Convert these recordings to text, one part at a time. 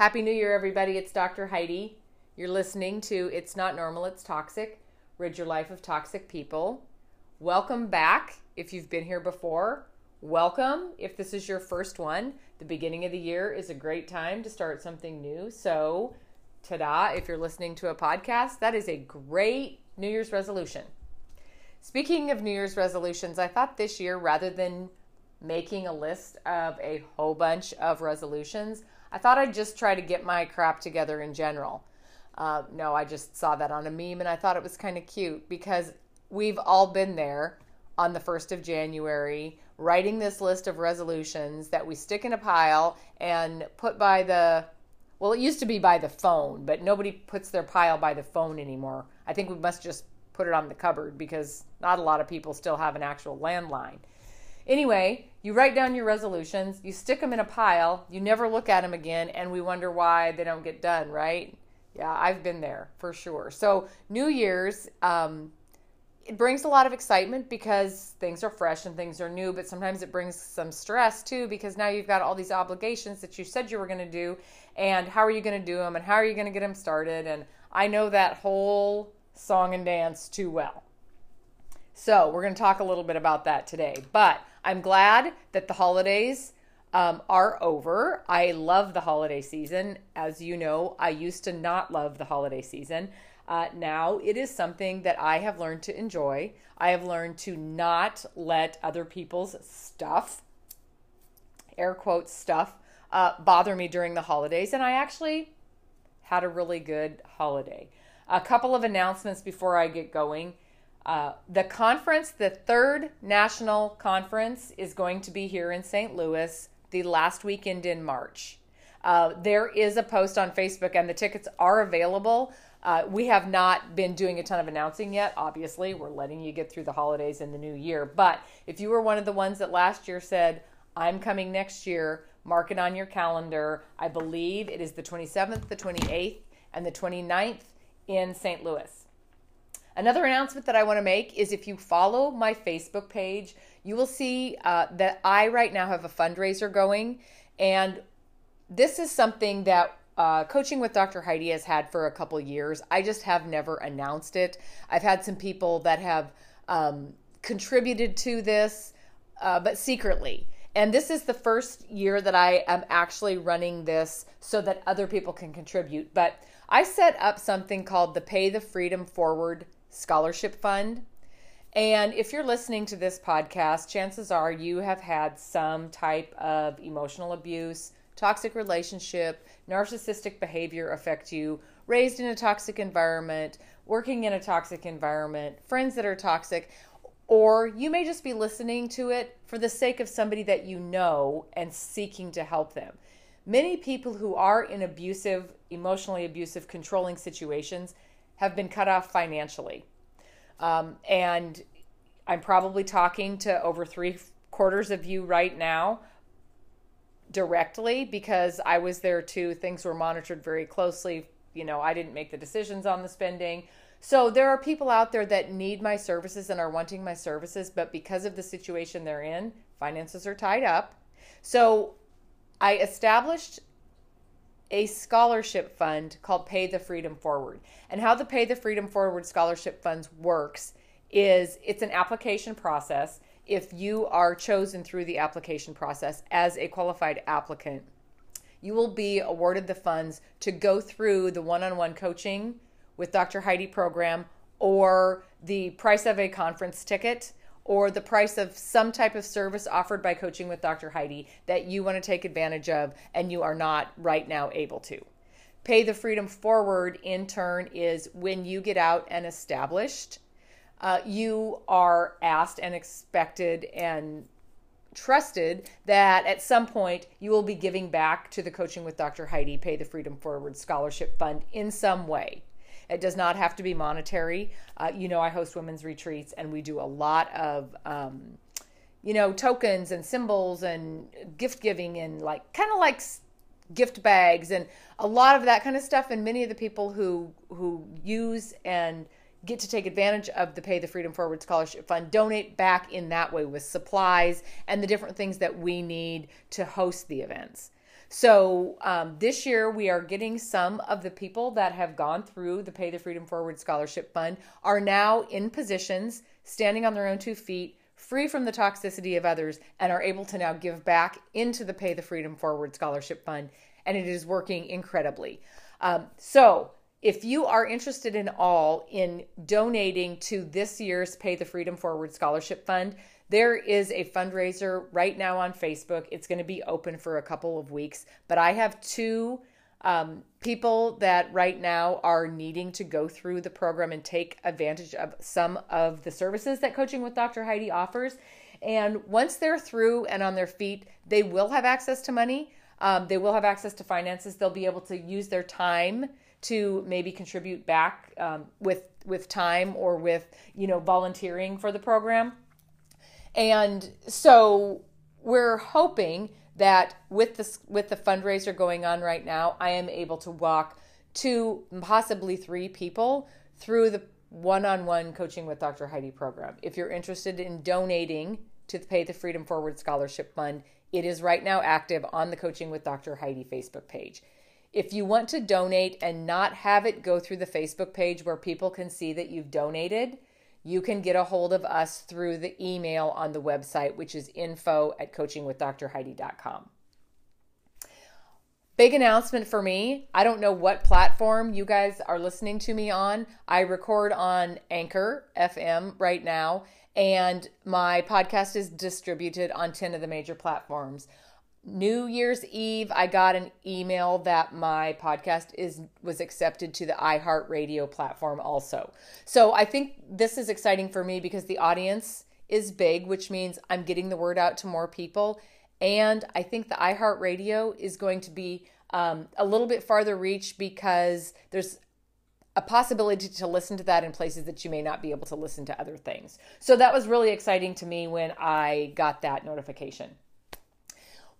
Happy New Year, everybody. It's Dr. Heidi. You're listening to It's Not Normal, It's Toxic. Rid Your Life of Toxic People. Welcome back if you've been here before. Welcome if this is your first one. The beginning of the year is a great time to start something new. So, ta da, if you're listening to a podcast, that is a great New Year's resolution. Speaking of New Year's resolutions, I thought this year, rather than making a list of a whole bunch of resolutions, I thought I'd just try to get my crap together in general. Uh, no, I just saw that on a meme and I thought it was kind of cute because we've all been there on the 1st of January writing this list of resolutions that we stick in a pile and put by the well, it used to be by the phone, but nobody puts their pile by the phone anymore. I think we must just put it on the cupboard because not a lot of people still have an actual landline. Anyway, you write down your resolutions, you stick them in a pile, you never look at them again, and we wonder why they don't get done, right? Yeah, I've been there for sure. So, New Year's, um, it brings a lot of excitement because things are fresh and things are new, but sometimes it brings some stress too because now you've got all these obligations that you said you were going to do, and how are you going to do them, and how are you going to get them started? And I know that whole song and dance too well. So, we're going to talk a little bit about that today. But I'm glad that the holidays um, are over. I love the holiday season. As you know, I used to not love the holiday season. Uh, now it is something that I have learned to enjoy. I have learned to not let other people's stuff, air quotes stuff, uh, bother me during the holidays. And I actually had a really good holiday. A couple of announcements before I get going. Uh, the conference, the third national conference, is going to be here in St. Louis the last weekend in March. Uh, there is a post on Facebook, and the tickets are available. Uh, we have not been doing a ton of announcing yet. Obviously, we're letting you get through the holidays and the new year. But if you were one of the ones that last year said, I'm coming next year, mark it on your calendar. I believe it is the 27th, the 28th, and the 29th in St. Louis. Another announcement that I want to make is if you follow my Facebook page, you will see uh, that I right now have a fundraiser going. And this is something that uh, coaching with Dr. Heidi has had for a couple years. I just have never announced it. I've had some people that have um, contributed to this, uh, but secretly. And this is the first year that I am actually running this so that other people can contribute. But I set up something called the Pay the Freedom Forward Scholarship Fund. And if you're listening to this podcast, chances are you have had some type of emotional abuse, toxic relationship, narcissistic behavior affect you, raised in a toxic environment, working in a toxic environment, friends that are toxic, or you may just be listening to it for the sake of somebody that you know and seeking to help them. Many people who are in abusive, emotionally abusive, controlling situations have been cut off financially. Um, and I'm probably talking to over three quarters of you right now directly because I was there too. Things were monitored very closely. You know, I didn't make the decisions on the spending. So there are people out there that need my services and are wanting my services, but because of the situation they're in, finances are tied up. So I established a scholarship fund called Pay the Freedom Forward. And how the Pay the Freedom Forward scholarship funds works is it's an application process. If you are chosen through the application process as a qualified applicant, you will be awarded the funds to go through the one-on-one coaching with Dr. Heidi program or the price of a conference ticket or the price of some type of service offered by Coaching with Dr. Heidi that you want to take advantage of and you are not right now able to. Pay the Freedom Forward, in turn, is when you get out and established, uh, you are asked and expected and trusted that at some point you will be giving back to the Coaching with Dr. Heidi Pay the Freedom Forward Scholarship Fund in some way. It does not have to be monetary. Uh, you know, I host women's retreats and we do a lot of, um, you know, tokens and symbols and gift giving and like kind of like gift bags and a lot of that kind of stuff. And many of the people who who use and get to take advantage of the Pay the Freedom Forward Scholarship Fund donate back in that way with supplies and the different things that we need to host the events. So um, this year we are getting some of the people that have gone through the Pay the Freedom Forward Scholarship Fund are now in positions, standing on their own two feet, free from the toxicity of others, and are able to now give back into the Pay the Freedom Forward Scholarship Fund. And it is working incredibly. Um, so if you are interested in all in donating to this year's Pay the Freedom Forward Scholarship Fund, there is a fundraiser right now on Facebook. It's going to be open for a couple of weeks, but I have two um, people that right now are needing to go through the program and take advantage of some of the services that Coaching with Dr. Heidi offers. And once they're through and on their feet, they will have access to money. Um, they will have access to finances. They'll be able to use their time to maybe contribute back um, with with time or with you know volunteering for the program and so we're hoping that with this with the fundraiser going on right now i am able to walk two possibly three people through the one-on-one coaching with dr heidi program. If you're interested in donating to pay the freedom forward scholarship fund it is right now active on the coaching with dr heidi facebook page. If you want to donate and not have it go through the Facebook page where people can see that you've donated, you can get a hold of us through the email on the website, which is info at coachingwithdrheidi.com. Big announcement for me. I don't know what platform you guys are listening to me on. I record on Anchor FM right now, and my podcast is distributed on 10 of the major platforms. New Year's Eve, I got an email that my podcast is was accepted to the iHeartRadio platform also. So I think this is exciting for me because the audience is big, which means I'm getting the word out to more people. And I think the iHeartRadio is going to be um, a little bit farther reach because there's a possibility to listen to that in places that you may not be able to listen to other things. So that was really exciting to me when I got that notification.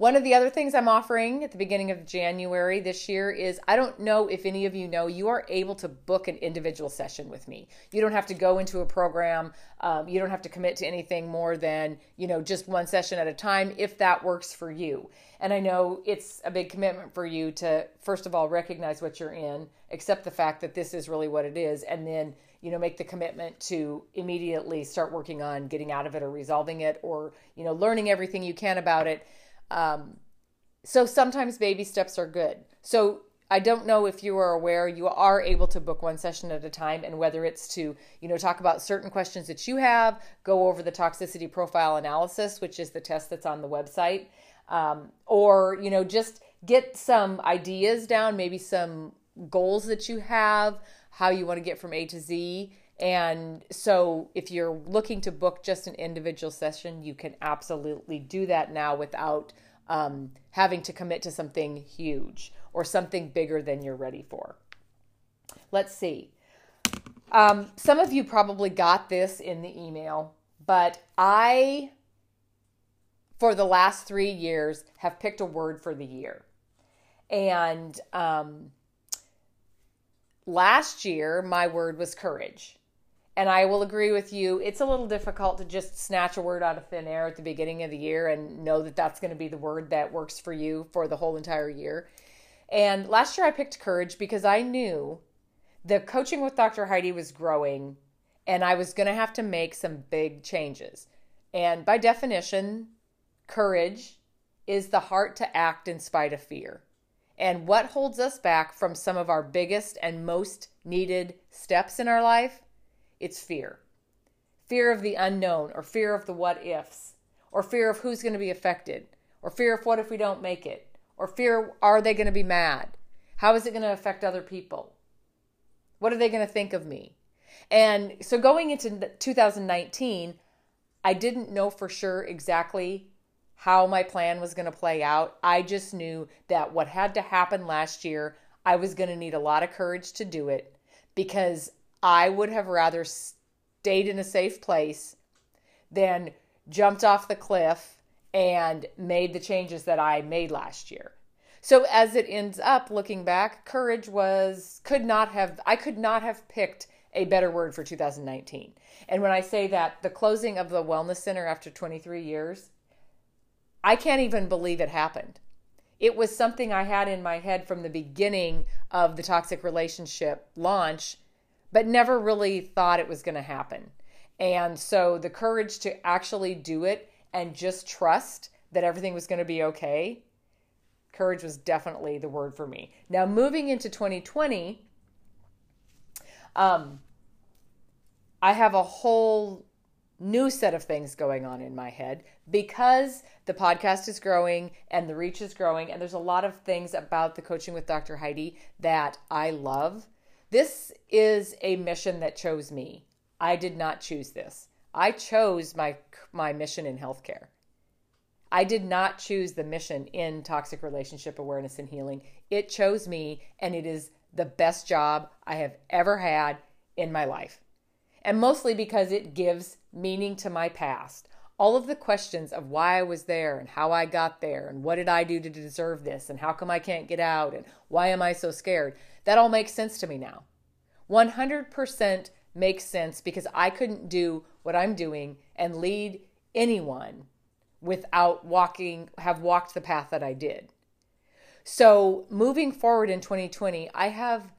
One of the other things I'm offering at the beginning of January this year is I don't know if any of you know, you are able to book an individual session with me. You don't have to go into a program. Um, you don't have to commit to anything more than, you know, just one session at a time if that works for you. And I know it's a big commitment for you to, first of all, recognize what you're in, accept the fact that this is really what it is, and then you know make the commitment to immediately start working on getting out of it or resolving it or you know learning everything you can about it um, so sometimes baby steps are good. So I don't know if you are aware, you are able to book one session at a time, and whether it's to, you know, talk about certain questions that you have, go over the toxicity profile analysis, which is the test that's on the website, um, or, you know, just get some ideas down, maybe some goals that you have, how you want to get from A to Z. And so, if you're looking to book just an individual session, you can absolutely do that now without um, having to commit to something huge or something bigger than you're ready for. Let's see. Um, some of you probably got this in the email, but I, for the last three years, have picked a word for the year. And um, last year, my word was courage. And I will agree with you. It's a little difficult to just snatch a word out of thin air at the beginning of the year and know that that's going to be the word that works for you for the whole entire year. And last year I picked courage because I knew the coaching with Dr. Heidi was growing and I was going to have to make some big changes. And by definition, courage is the heart to act in spite of fear. And what holds us back from some of our biggest and most needed steps in our life it's fear fear of the unknown, or fear of the what ifs, or fear of who's going to be affected, or fear of what if we don't make it, or fear are they going to be mad? How is it going to affect other people? What are they going to think of me? And so going into 2019, I didn't know for sure exactly how my plan was going to play out. I just knew that what had to happen last year, I was going to need a lot of courage to do it because I would have rather stayed in a safe place than jumped off the cliff and made the changes that I made last year. So as it ends up looking back, courage was could not have I could not have picked a better word for 2019. And when I say that the closing of the wellness center after 23 years, I can't even believe it happened. It was something I had in my head from the beginning of the toxic relationship launch, but never really thought it was going to happen. And so the courage to actually do it and just trust that everything was going to be okay, courage was definitely the word for me. Now, moving into 2020, um, I have a whole new set of things going on in my head because the podcast is growing and the reach is growing and there's a lot of things about the coaching with Dr. Heidi that I love. This is a mission that chose me. I did not choose this. I chose my my mission in healthcare. I did not choose the mission in toxic relationship awareness and healing. It chose me and it is the best job I have ever had in my life and mostly because it gives meaning to my past. All of the questions of why I was there and how I got there and what did I do to deserve this and how come I can't get out and why am I so scared, that all makes sense to me now. 100% makes sense because I couldn't do what I'm doing and lead anyone without walking have walked the path that I did. So, moving forward in 2020, I have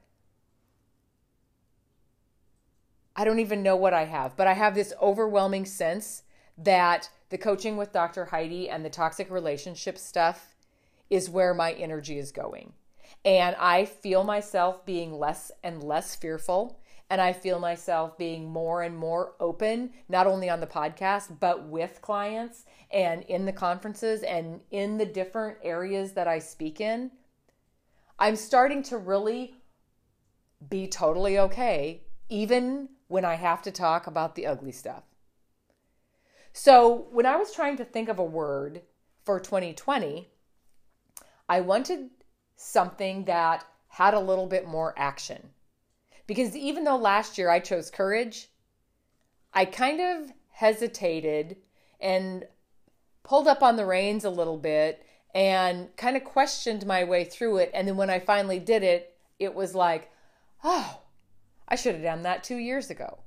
I don't even know what I have, but I have this overwhelming sense that the coaching with Dr. Heidi and the toxic relationship stuff is where my energy is going. And I feel myself being less and less fearful. And I feel myself being more and more open, not only on the podcast, but with clients and in the conferences and in the different areas that I speak in. I'm starting to really be totally okay, even when I have to talk about the ugly stuff. So, when I was trying to think of a word for 2020, I wanted something that had a little bit more action. Because even though last year I chose courage, I kind of hesitated and pulled up on the reins a little bit and kind of questioned my way through it. And then when I finally did it, it was like, oh, I should have done that two years ago.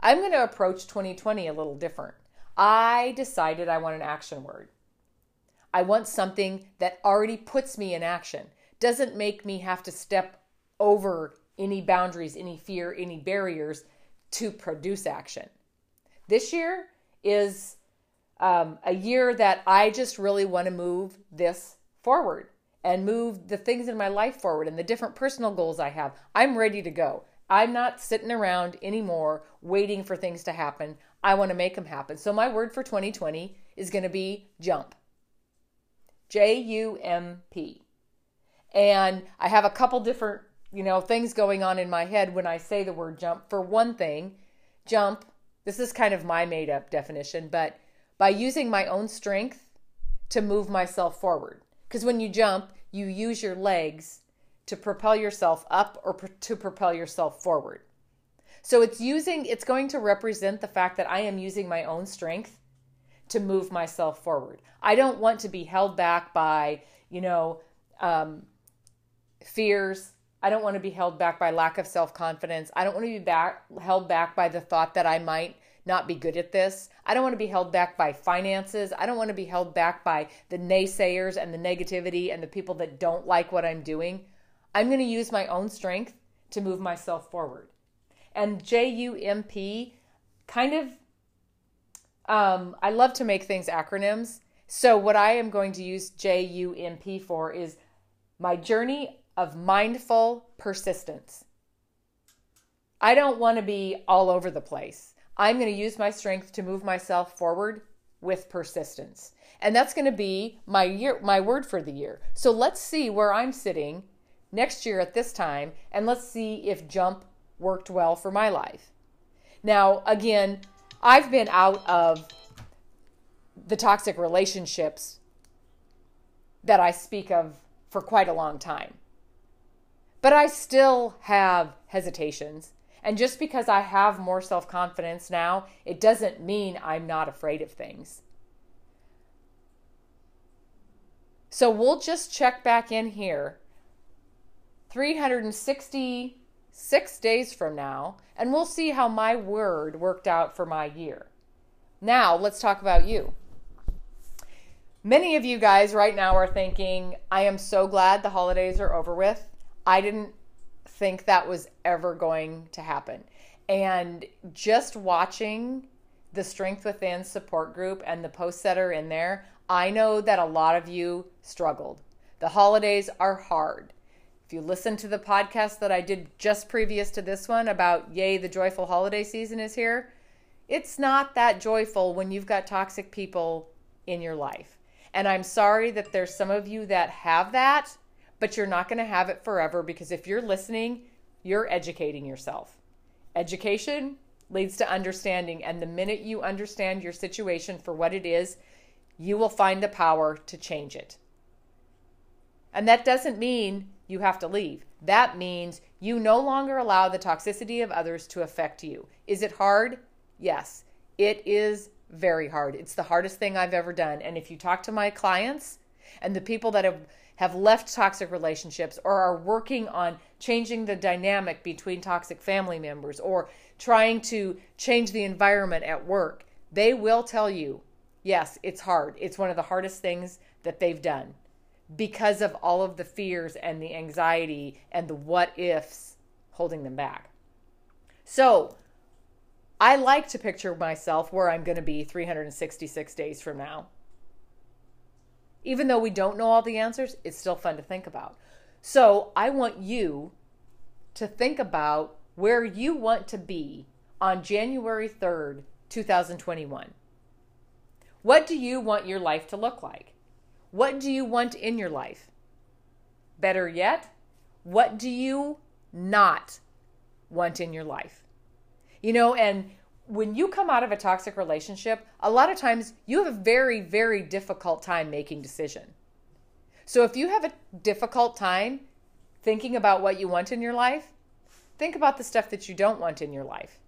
I'm going to approach 2020 a little different. I decided I want an action word. I want something that already puts me in action, doesn't make me have to step over any boundaries, any fear, any barriers to produce action. This year is um, a year that I just really want to move this forward and move the things in my life forward and the different personal goals I have. I'm ready to go. I'm not sitting around anymore waiting for things to happen. I want to make them happen. So my word for 2020 is going to be jump. J U M P. And I have a couple different, you know, things going on in my head when I say the word jump. For one thing, jump, this is kind of my made up definition, but by using my own strength to move myself forward. Because when you jump, you use your legs to propel yourself up or to propel yourself forward. So it's using, it's going to represent the fact that I am using my own strength to move myself forward. I don't want to be held back by, you know, um, fears. I don't want to be held back by lack of self confidence. I don't want to be back, held back by the thought that I might not be good at this. I don't want to be held back by finances. I don't want to be held back by the naysayers and the negativity and the people that don't like what I'm doing. I'm going to use my own strength to move myself forward. And J U M P kind of, um, I love to make things acronyms. So, what I am going to use J U M P for is my journey of mindful persistence. I don't want to be all over the place. I'm going to use my strength to move myself forward with persistence. And that's going to be my year my word for the year. So let's see where I'm sitting next year at this time and let's see if jump worked well for my life. Now, again, I've been out of the toxic relationships that I speak of for quite a long time. But I still have hesitations. And just because I have more self confidence now, it doesn't mean I'm not afraid of things. So we'll just check back in here 366 days from now, and we'll see how my word worked out for my year. Now, let's talk about you. Many of you guys right now are thinking, I am so glad the holidays are over with. I didn't think that was ever going to happen. And just watching the Strength Within support group and the posts that are in there, I know that a lot of you struggled. The holidays are hard. If you listen to the podcast that I did just previous to this one about Yay, the joyful holiday season is here, it's not that joyful when you've got toxic people in your life. And I'm sorry that there's some of you that have that, but you're not going to have it forever because if you're listening, you're educating yourself. Education leads to understanding. And the minute you understand your situation for what it is, you will find the power to change it. And that doesn't mean you have to leave. That means you no longer allow the toxicity of others to affect you. Is it hard? Yes, it is very hard. It's the hardest thing I've ever done. And if you talk to my clients and the people that have have left toxic relationships or are working on changing the dynamic between toxic family members or trying to change the environment at work, they will tell you, yes, it's hard. It's one of the hardest things that they've done because of all of the fears and the anxiety and the what ifs holding them back. So, I like to picture myself where I'm going to be 366 days from now. Even though we don't know all the answers, it's still fun to think about. So I want you to think about where you want to be on January 3rd, 2021. What do you want your life to look like? What do you want in your life? Better yet, what do you not want in your life? You know, and when you come out of a toxic relationship, a lot of times you have a very, very difficult time making decision. So if you have a difficult time thinking about what you want in your life, think about the stuff that you don't want in your life.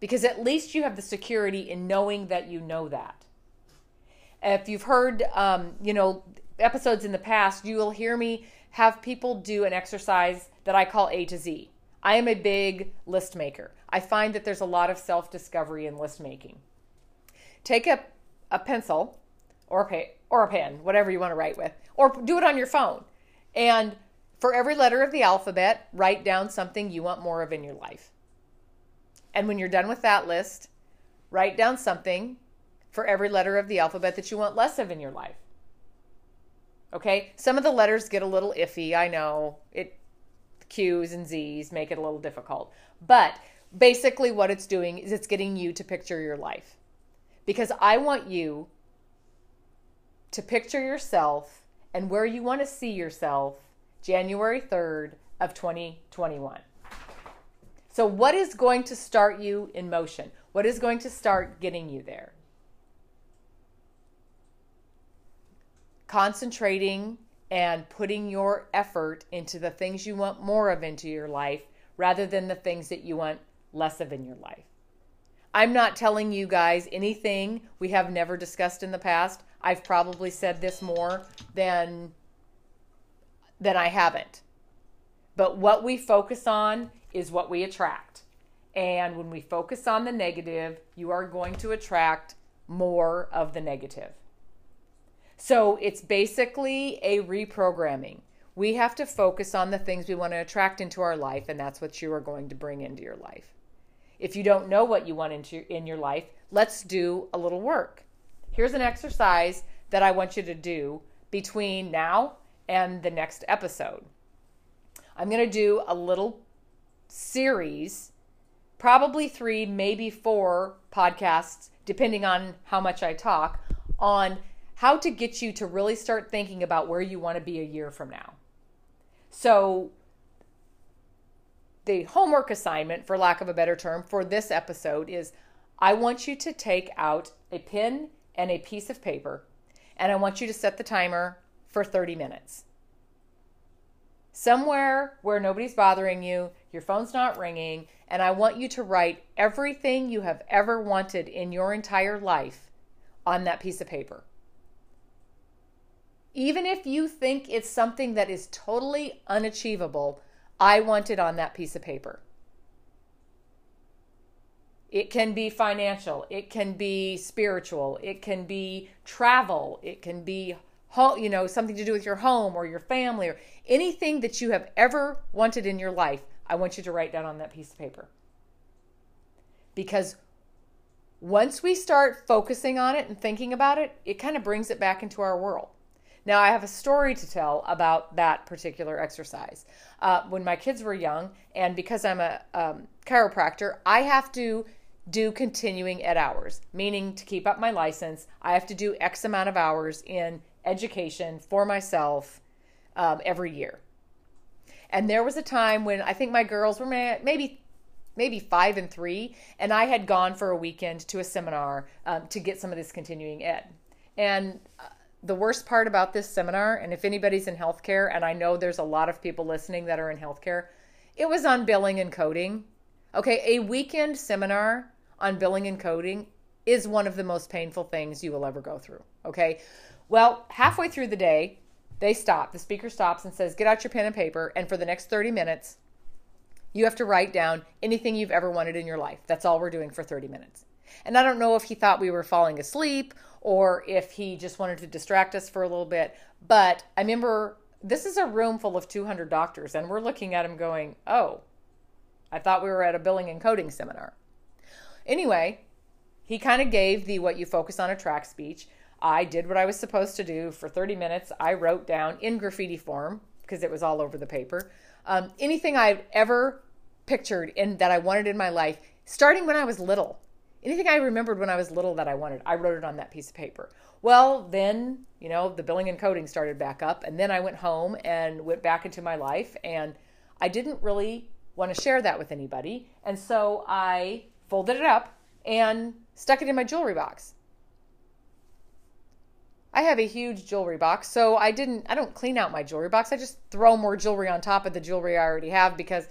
Because at least you have the security in knowing that you know that. If you've heard, um, you know, episodes in the past, you will hear me have people do an exercise that I call A to Z. I am a big list maker. I find that there's a lot of self discovery in list making. Take a, a pencil or a, pa- or a pen, whatever you want to write with, or do it on your phone. And for every letter of the alphabet, write down something you want more of in your life. And when you're done with that list, write down something for every letter of the alphabet that you want less of in your life. Okay? Some of the letters get a little iffy, I know. It Q's and Z's make it a little difficult. But basically, what it's doing is it's getting you to picture your life. Because I want you to picture yourself and where you want to see yourself January 3rd of 2021. So, what is going to start you in motion? What is going to start getting you there? Concentrating and putting your effort into the things you want more of into your life rather than the things that you want less of in your life. I'm not telling you guys anything we have never discussed in the past. I've probably said this more than than I haven't. But what we focus on is what we attract. And when we focus on the negative, you are going to attract more of the negative. So it's basically a reprogramming. We have to focus on the things we want to attract into our life, and that's what you are going to bring into your life. If you don't know what you want into in your life, let's do a little work. Here's an exercise that I want you to do between now and the next episode. I'm going to do a little series, probably three, maybe four podcasts, depending on how much I talk, on how to get you to really start thinking about where you want to be a year from now. So, the homework assignment, for lack of a better term, for this episode is I want you to take out a pen and a piece of paper, and I want you to set the timer for 30 minutes. Somewhere where nobody's bothering you, your phone's not ringing, and I want you to write everything you have ever wanted in your entire life on that piece of paper. Even if you think it's something that is totally unachievable, I want it on that piece of paper. It can be financial, it can be spiritual, it can be travel, it can be you know something to do with your home or your family or anything that you have ever wanted in your life. I want you to write down on that piece of paper. Because once we start focusing on it and thinking about it, it kind of brings it back into our world. Now, I have a story to tell about that particular exercise. Uh, when my kids were young, and because I'm a um, chiropractor, I have to do continuing ed hours, meaning to keep up my license, I have to do X amount of hours in education for myself um, every year. And there was a time when I think my girls were maybe maybe five and three, and I had gone for a weekend to a seminar um, to get some of this continuing ed. And uh, the worst part about this seminar, and if anybody's in healthcare, and I know there's a lot of people listening that are in healthcare, it was on billing and coding. Okay, a weekend seminar on billing and coding is one of the most painful things you will ever go through. Okay. Well, halfway through the day, they stop. The speaker stops and says, Get out your pen and paper. And for the next 30 minutes, you have to write down anything you've ever wanted in your life. That's all we're doing for 30 minutes. And I don't know if he thought we were falling asleep or if he just wanted to distract us for a little bit. But I remember this is a room full of 200 doctors, and we're looking at him going, Oh, I thought we were at a billing and coding seminar. Anyway, he kind of gave the what you focus on attract speech. I did what I was supposed to do for 30 minutes. I wrote down in graffiti form because it was all over the paper um, anything I've ever pictured and that I wanted in my life, starting when I was little. Anything I remembered when I was little that I wanted, I wrote it on that piece of paper. Well, then, you know, the billing and coding started back up, and then I went home and went back into my life, and I didn't really want to share that with anybody. And so I folded it up, and stuck it in my jewelry box. I have a huge jewelry box, so I didn't I don't clean out my jewelry box. I just throw more jewelry on top of the jewelry I already have because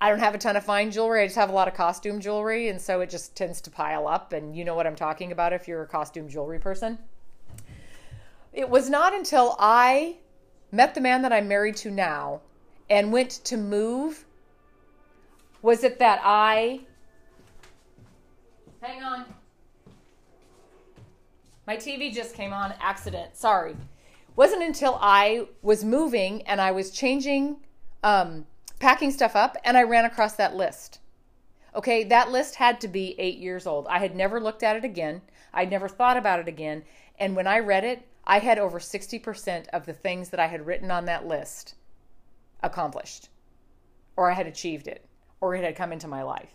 I don't have a ton of fine jewelry. I just have a lot of costume jewelry and so it just tends to pile up and you know what I'm talking about if you're a costume jewelry person. It was not until I met the man that I'm married to now and went to move was it that I Hang on. My TV just came on accident. Sorry. Wasn't until I was moving and I was changing, um, packing stuff up, and I ran across that list. Okay, that list had to be eight years old. I had never looked at it again. I'd never thought about it again. And when I read it, I had over 60% of the things that I had written on that list accomplished, or I had achieved it, or it had come into my life.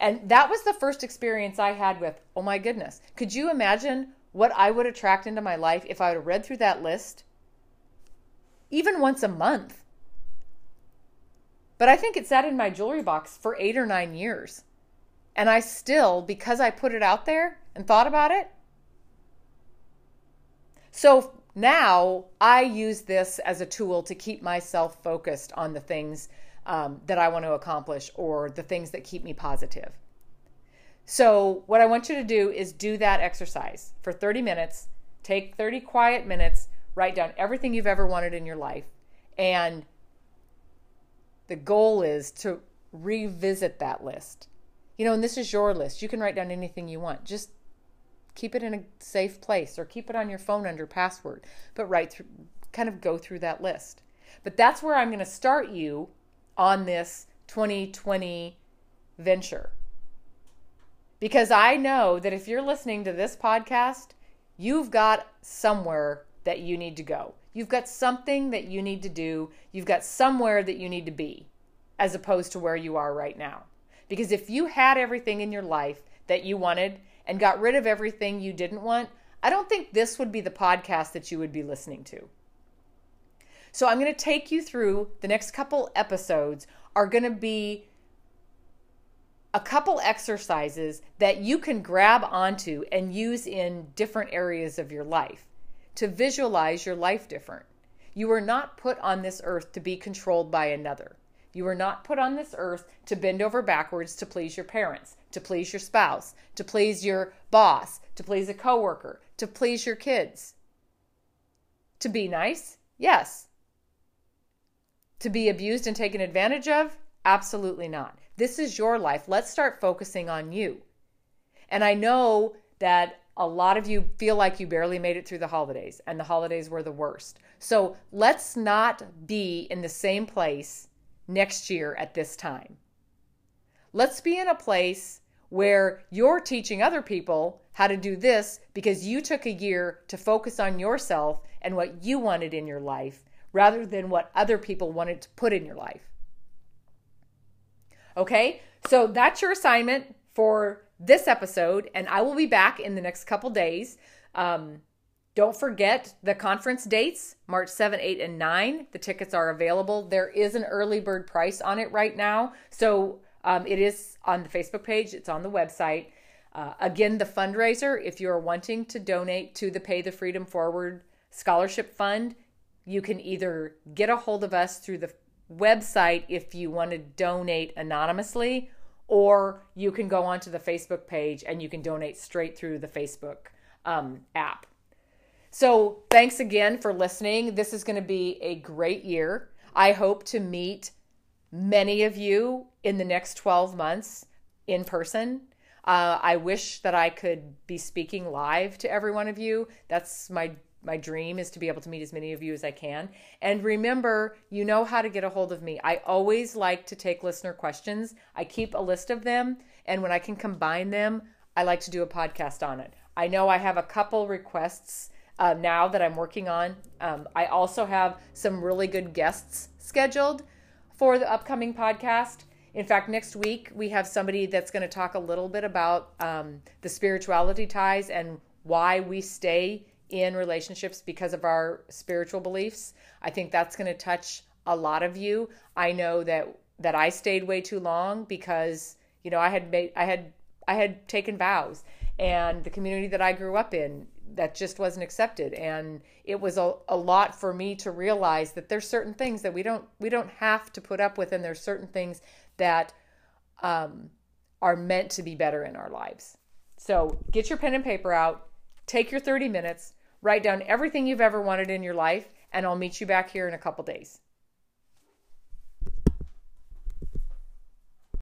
And that was the first experience I had with, oh my goodness, could you imagine what I would attract into my life if I would read through that list? Even once a month. But I think it sat in my jewelry box for eight or nine years. And I still, because I put it out there and thought about it. So now I use this as a tool to keep myself focused on the things um, that I want to accomplish or the things that keep me positive. So, what I want you to do is do that exercise for 30 minutes. Take 30 quiet minutes, write down everything you've ever wanted in your life. And the goal is to revisit that list. You know, and this is your list. You can write down anything you want. Just keep it in a safe place or keep it on your phone under password, but write through, kind of go through that list. But that's where I'm going to start you on this 2020 venture. Because I know that if you're listening to this podcast, you've got somewhere that you need to go. You've got something that you need to do. You've got somewhere that you need to be as opposed to where you are right now. Because if you had everything in your life that you wanted and got rid of everything you didn't want, I don't think this would be the podcast that you would be listening to. So I'm going to take you through the next couple episodes are going to be a couple exercises that you can grab onto and use in different areas of your life to visualize your life different. You were not put on this earth to be controlled by another. You were not put on this earth to bend over backwards to please your parents, to please your spouse, to please your boss, to please a coworker, to please your kids. To be nice? Yes. To be abused and taken advantage of? Absolutely not. This is your life. Let's start focusing on you. And I know that a lot of you feel like you barely made it through the holidays and the holidays were the worst. So let's not be in the same place next year at this time. Let's be in a place where you're teaching other people how to do this because you took a year to focus on yourself and what you wanted in your life rather than what other people wanted to put in your life. Okay, so that's your assignment for this episode, and I will be back in the next couple days. Um, don't forget the conference dates March 7, 8, and 9. The tickets are available. There is an early bird price on it right now. So um, it is on the Facebook page, it's on the website. Uh, again, the fundraiser, if you're wanting to donate to the Pay the Freedom Forward Scholarship Fund, you can either get a hold of us through the website if you want to donate anonymously, or you can go onto the Facebook page and you can donate straight through the Facebook um, app. So, thanks again for listening. This is going to be a great year. I hope to meet many of you in the next 12 months in person. Uh, I wish that I could be speaking live to every one of you. That's my my dream is to be able to meet as many of you as I can. And remember, you know how to get a hold of me. I always like to take listener questions. I keep a list of them, and when I can combine them, I like to do a podcast on it. I know I have a couple requests uh, now that I'm working on. Um, I also have some really good guests scheduled for the upcoming podcast. In fact, next week we have somebody that's going to talk a little bit about um, the spirituality ties and why we stay in relationships because of our spiritual beliefs. I think that's going to touch a lot of you. I know that that I stayed way too long because you know I had made I had I had taken vows and the community that I grew up in that just wasn't accepted and it was a, a lot for me to realize that there's certain things that we don't we don't have to put up with and there's certain things that um, are meant to be better in our lives so get your pen and paper out take your 30 minutes write down everything you've ever wanted in your life and i'll meet you back here in a couple days